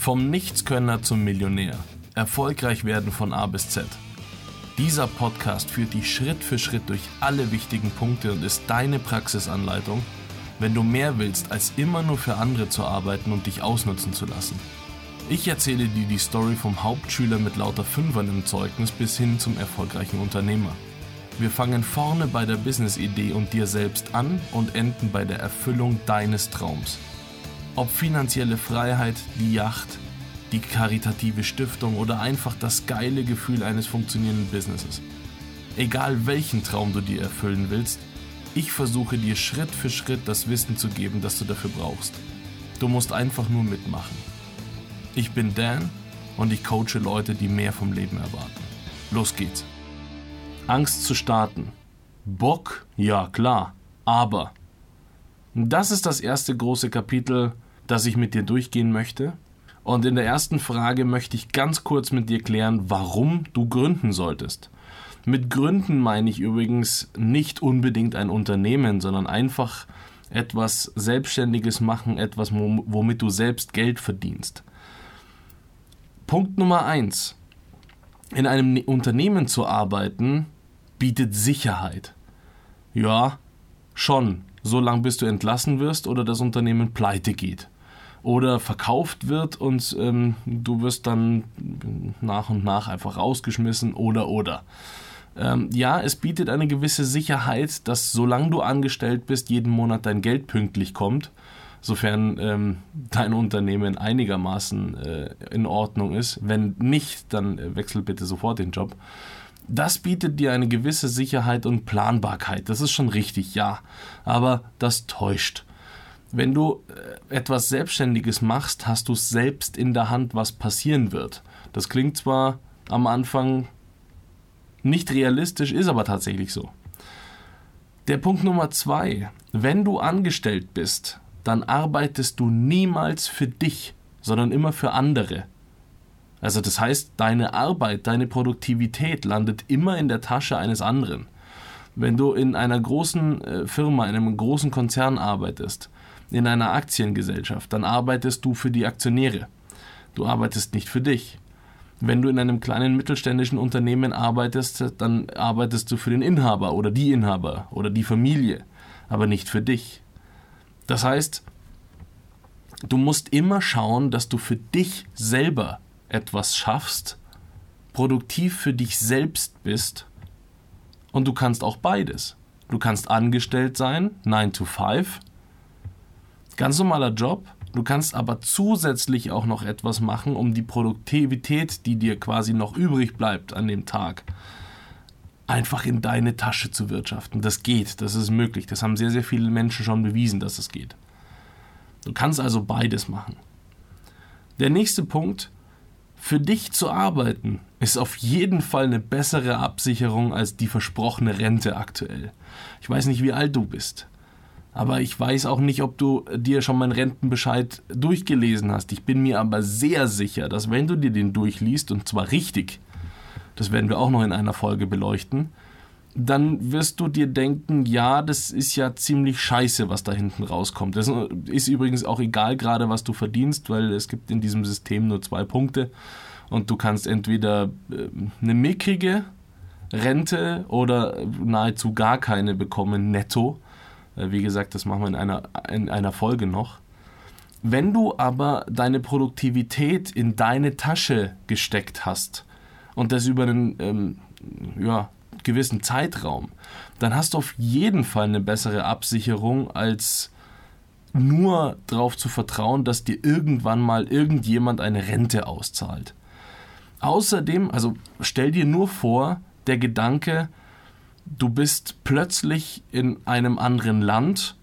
Vom Nichtskönner zum Millionär. Erfolgreich werden von A bis Z. Dieser Podcast führt dich Schritt für Schritt durch alle wichtigen Punkte und ist deine Praxisanleitung, wenn du mehr willst, als immer nur für andere zu arbeiten und dich ausnutzen zu lassen. Ich erzähle dir die Story vom Hauptschüler mit lauter Fünfern im Zeugnis bis hin zum erfolgreichen Unternehmer. Wir fangen vorne bei der Business-Idee und dir selbst an und enden bei der Erfüllung deines Traums. Ob finanzielle Freiheit, die Yacht, die karitative Stiftung oder einfach das geile Gefühl eines funktionierenden Businesses. Egal welchen Traum du dir erfüllen willst, ich versuche dir Schritt für Schritt das Wissen zu geben, das du dafür brauchst. Du musst einfach nur mitmachen. Ich bin Dan und ich coache Leute, die mehr vom Leben erwarten. Los geht's. Angst zu starten. Bock? Ja, klar. Aber das ist das erste große Kapitel, das ich mit dir durchgehen möchte. Und in der ersten Frage möchte ich ganz kurz mit dir klären, warum du gründen solltest. Mit Gründen meine ich übrigens nicht unbedingt ein Unternehmen, sondern einfach etwas Selbstständiges machen, etwas, womit du selbst Geld verdienst. Punkt Nummer eins: In einem Unternehmen zu arbeiten bietet Sicherheit. Ja, schon so lange bis du entlassen wirst oder das Unternehmen pleite geht. Oder verkauft wird und ähm, du wirst dann nach und nach einfach rausgeschmissen oder oder. Ähm, ja, es bietet eine gewisse Sicherheit, dass solange du angestellt bist, jeden Monat dein Geld pünktlich kommt, sofern ähm, dein Unternehmen einigermaßen äh, in Ordnung ist. Wenn nicht, dann äh, wechsel bitte sofort den Job. Das bietet dir eine gewisse Sicherheit und Planbarkeit. Das ist schon richtig, ja. Aber das täuscht. Wenn du äh, etwas Selbstständiges machst, hast du selbst in der Hand, was passieren wird. Das klingt zwar am Anfang nicht realistisch, ist aber tatsächlich so. Der Punkt Nummer zwei. Wenn du angestellt bist, dann arbeitest du niemals für dich, sondern immer für andere. Also das heißt, deine Arbeit, deine Produktivität landet immer in der Tasche eines anderen. Wenn du in einer großen äh, Firma, in einem großen Konzern arbeitest, in einer Aktiengesellschaft, dann arbeitest du für die Aktionäre. Du arbeitest nicht für dich. Wenn du in einem kleinen mittelständischen Unternehmen arbeitest, dann arbeitest du für den Inhaber oder die Inhaber oder die Familie, aber nicht für dich. Das heißt, du musst immer schauen, dass du für dich selber etwas schaffst, produktiv für dich selbst bist und du kannst auch beides. Du kannst angestellt sein, 9 to 5, ganz normaler Job, du kannst aber zusätzlich auch noch etwas machen, um die Produktivität, die dir quasi noch übrig bleibt an dem Tag, einfach in deine Tasche zu wirtschaften. Das geht, das ist möglich. Das haben sehr, sehr viele Menschen schon bewiesen, dass es geht. Du kannst also beides machen. Der nächste Punkt für dich zu arbeiten ist auf jeden Fall eine bessere Absicherung als die versprochene Rente aktuell. Ich weiß nicht, wie alt du bist. Aber ich weiß auch nicht, ob du dir schon meinen Rentenbescheid durchgelesen hast. Ich bin mir aber sehr sicher, dass wenn du dir den durchliest, und zwar richtig, das werden wir auch noch in einer Folge beleuchten, dann wirst du dir denken, ja, das ist ja ziemlich scheiße, was da hinten rauskommt. Das ist übrigens auch egal gerade, was du verdienst, weil es gibt in diesem System nur zwei Punkte und du kannst entweder äh, eine mickrige Rente oder nahezu gar keine bekommen, netto. Äh, wie gesagt, das machen wir in einer, in einer Folge noch. Wenn du aber deine Produktivität in deine Tasche gesteckt hast und das über einen ähm, ja, gewissen Zeitraum, dann hast du auf jeden Fall eine bessere Absicherung als nur darauf zu vertrauen, dass dir irgendwann mal irgendjemand eine Rente auszahlt. Außerdem, also stell dir nur vor, der Gedanke, du bist plötzlich in einem anderen Land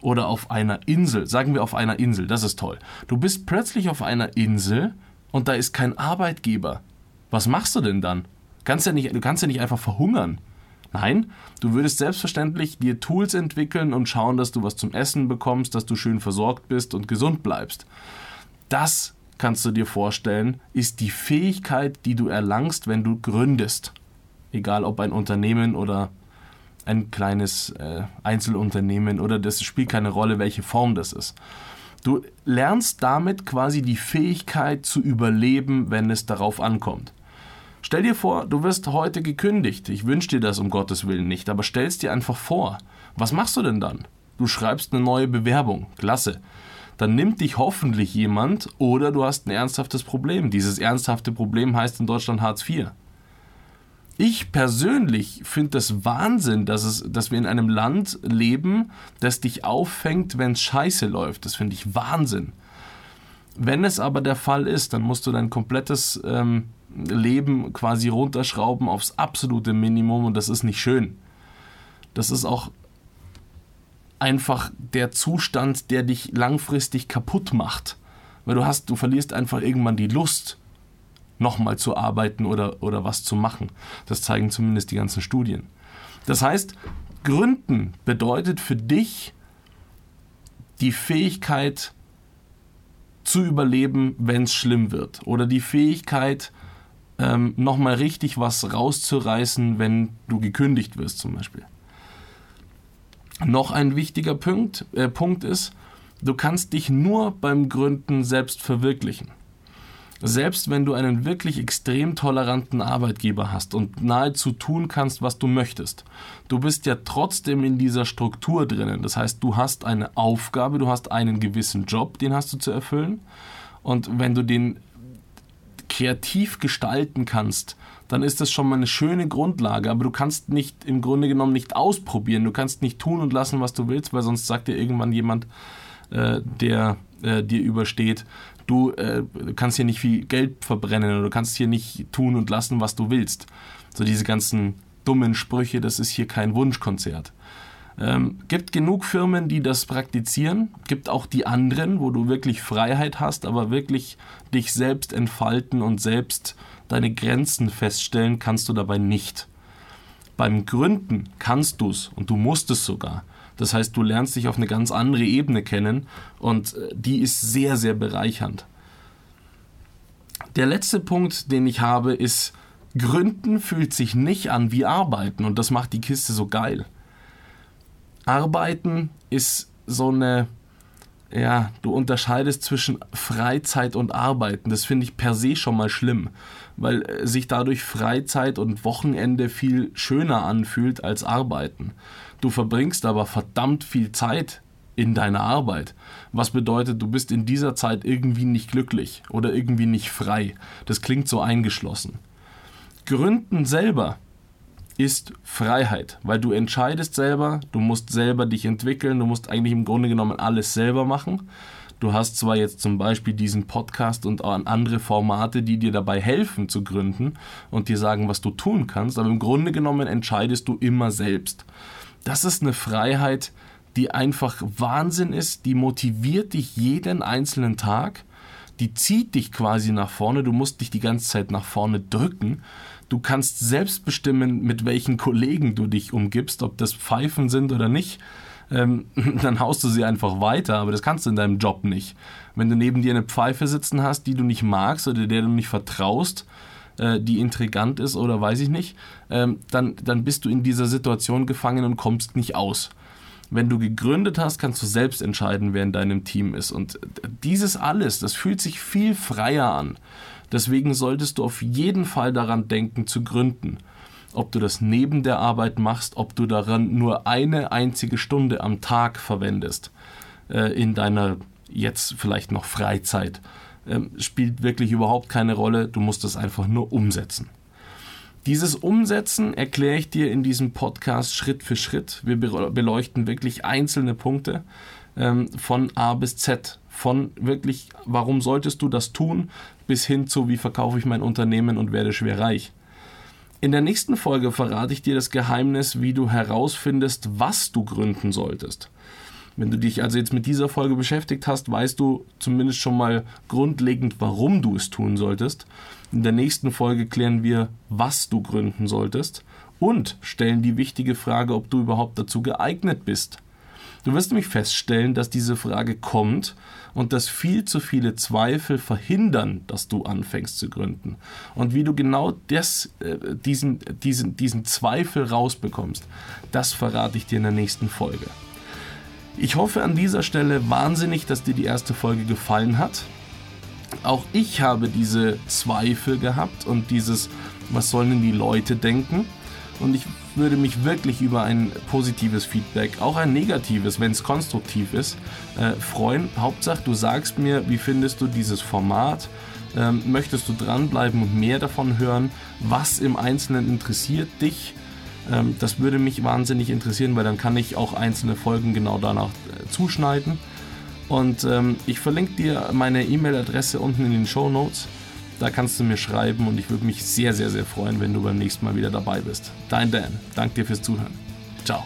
oder auf einer Insel, sagen wir auf einer Insel, das ist toll. Du bist plötzlich auf einer Insel und da ist kein Arbeitgeber. Was machst du denn dann? Kannst ja nicht, du kannst ja nicht einfach verhungern. Nein, du würdest selbstverständlich dir Tools entwickeln und schauen, dass du was zum Essen bekommst, dass du schön versorgt bist und gesund bleibst. Das kannst du dir vorstellen, ist die Fähigkeit, die du erlangst, wenn du gründest. Egal ob ein Unternehmen oder ein kleines äh, Einzelunternehmen oder das spielt keine Rolle, welche Form das ist. Du lernst damit quasi die Fähigkeit zu überleben, wenn es darauf ankommt. Stell dir vor, du wirst heute gekündigt. Ich wünsche dir das um Gottes Willen nicht, aber stellst dir einfach vor. Was machst du denn dann? Du schreibst eine neue Bewerbung. Klasse. Dann nimmt dich hoffentlich jemand oder du hast ein ernsthaftes Problem. Dieses ernsthafte Problem heißt in Deutschland Hartz IV. Ich persönlich finde das Wahnsinn, dass, es, dass wir in einem Land leben, das dich auffängt, wenn es scheiße läuft. Das finde ich Wahnsinn. Wenn es aber der Fall ist, dann musst du dein komplettes ähm, Leben quasi runterschrauben aufs absolute Minimum und das ist nicht schön. Das ist auch einfach der Zustand, der dich langfristig kaputt macht. Weil du hast, du verlierst einfach irgendwann die Lust nochmal zu arbeiten oder, oder was zu machen. Das zeigen zumindest die ganzen Studien. Das heißt, Gründen bedeutet für dich die Fähigkeit zu überleben, wenn es schlimm wird. Oder die Fähigkeit, ähm, nochmal richtig was rauszureißen, wenn du gekündigt wirst zum Beispiel. Noch ein wichtiger Punkt, äh, Punkt ist, du kannst dich nur beim Gründen selbst verwirklichen. Selbst wenn du einen wirklich extrem toleranten Arbeitgeber hast und nahezu tun kannst, was du möchtest, du bist ja trotzdem in dieser Struktur drinnen. Das heißt, du hast eine Aufgabe, du hast einen gewissen Job, den hast du zu erfüllen. Und wenn du den kreativ gestalten kannst, dann ist das schon mal eine schöne Grundlage. Aber du kannst nicht im Grunde genommen nicht ausprobieren. Du kannst nicht tun und lassen, was du willst, weil sonst sagt dir irgendwann jemand, äh, der äh, dir übersteht, du äh, kannst hier nicht viel Geld verbrennen oder du kannst hier nicht tun und lassen, was du willst. So diese ganzen dummen Sprüche, das ist hier kein Wunschkonzert. Ähm, gibt genug Firmen, die das praktizieren. Gibt auch die anderen, wo du wirklich Freiheit hast, aber wirklich dich selbst entfalten und selbst deine Grenzen feststellen kannst du dabei nicht. Beim Gründen kannst du es und du musst es sogar. Das heißt, du lernst dich auf eine ganz andere Ebene kennen und äh, die ist sehr, sehr bereichernd. Der letzte Punkt, den ich habe, ist, Gründen fühlt sich nicht an wie Arbeiten und das macht die Kiste so geil. Arbeiten ist so eine, ja, du unterscheidest zwischen Freizeit und Arbeiten. Das finde ich per se schon mal schlimm, weil äh, sich dadurch Freizeit und Wochenende viel schöner anfühlt als Arbeiten. Du verbringst aber verdammt viel Zeit in deiner Arbeit. Was bedeutet, du bist in dieser Zeit irgendwie nicht glücklich oder irgendwie nicht frei. Das klingt so eingeschlossen. Gründen selber ist Freiheit, weil du entscheidest selber, du musst selber dich entwickeln, du musst eigentlich im Grunde genommen alles selber machen. Du hast zwar jetzt zum Beispiel diesen Podcast und andere Formate, die dir dabei helfen zu gründen und dir sagen, was du tun kannst, aber im Grunde genommen entscheidest du immer selbst. Das ist eine Freiheit, die einfach Wahnsinn ist, die motiviert dich jeden einzelnen Tag, die zieht dich quasi nach vorne, du musst dich die ganze Zeit nach vorne drücken Du kannst selbst bestimmen, mit welchen Kollegen du dich umgibst, ob das Pfeifen sind oder nicht. Ähm, dann haust du sie einfach weiter, aber das kannst du in deinem Job nicht. Wenn du neben dir eine Pfeife sitzen hast, die du nicht magst oder der du nicht vertraust, äh, die intrigant ist oder weiß ich nicht, ähm, dann, dann bist du in dieser Situation gefangen und kommst nicht aus. Wenn du gegründet hast, kannst du selbst entscheiden, wer in deinem Team ist. Und dieses alles, das fühlt sich viel freier an. Deswegen solltest du auf jeden Fall daran denken zu gründen. Ob du das neben der Arbeit machst, ob du daran nur eine einzige Stunde am Tag verwendest äh, in deiner jetzt vielleicht noch Freizeit, äh, spielt wirklich überhaupt keine Rolle. Du musst es einfach nur umsetzen. Dieses Umsetzen erkläre ich dir in diesem Podcast Schritt für Schritt. Wir beleuchten wirklich einzelne Punkte ähm, von A bis Z. Von wirklich, warum solltest du das tun, bis hin zu, wie verkaufe ich mein Unternehmen und werde schwer reich. In der nächsten Folge verrate ich dir das Geheimnis, wie du herausfindest, was du gründen solltest. Wenn du dich also jetzt mit dieser Folge beschäftigt hast, weißt du zumindest schon mal grundlegend, warum du es tun solltest. In der nächsten Folge klären wir, was du gründen solltest und stellen die wichtige Frage, ob du überhaupt dazu geeignet bist. Du wirst nämlich feststellen, dass diese Frage kommt und dass viel zu viele Zweifel verhindern, dass du anfängst zu gründen. Und wie du genau das, äh, diesen, diesen, diesen Zweifel rausbekommst, das verrate ich dir in der nächsten Folge. Ich hoffe an dieser Stelle wahnsinnig, dass dir die erste Folge gefallen hat. Auch ich habe diese Zweifel gehabt und dieses, was sollen denn die Leute denken? Und ich würde mich wirklich über ein positives Feedback, auch ein negatives, wenn es konstruktiv ist, äh, freuen. Hauptsache, du sagst mir, wie findest du dieses Format? Ähm, möchtest du dranbleiben und mehr davon hören? Was im Einzelnen interessiert dich? Ähm, das würde mich wahnsinnig interessieren, weil dann kann ich auch einzelne Folgen genau danach äh, zuschneiden. Und ähm, ich verlinke dir meine E-Mail-Adresse unten in den Show Notes. Da kannst du mir schreiben und ich würde mich sehr, sehr, sehr freuen, wenn du beim nächsten Mal wieder dabei bist. Dein Dan. Danke dir fürs Zuhören. Ciao.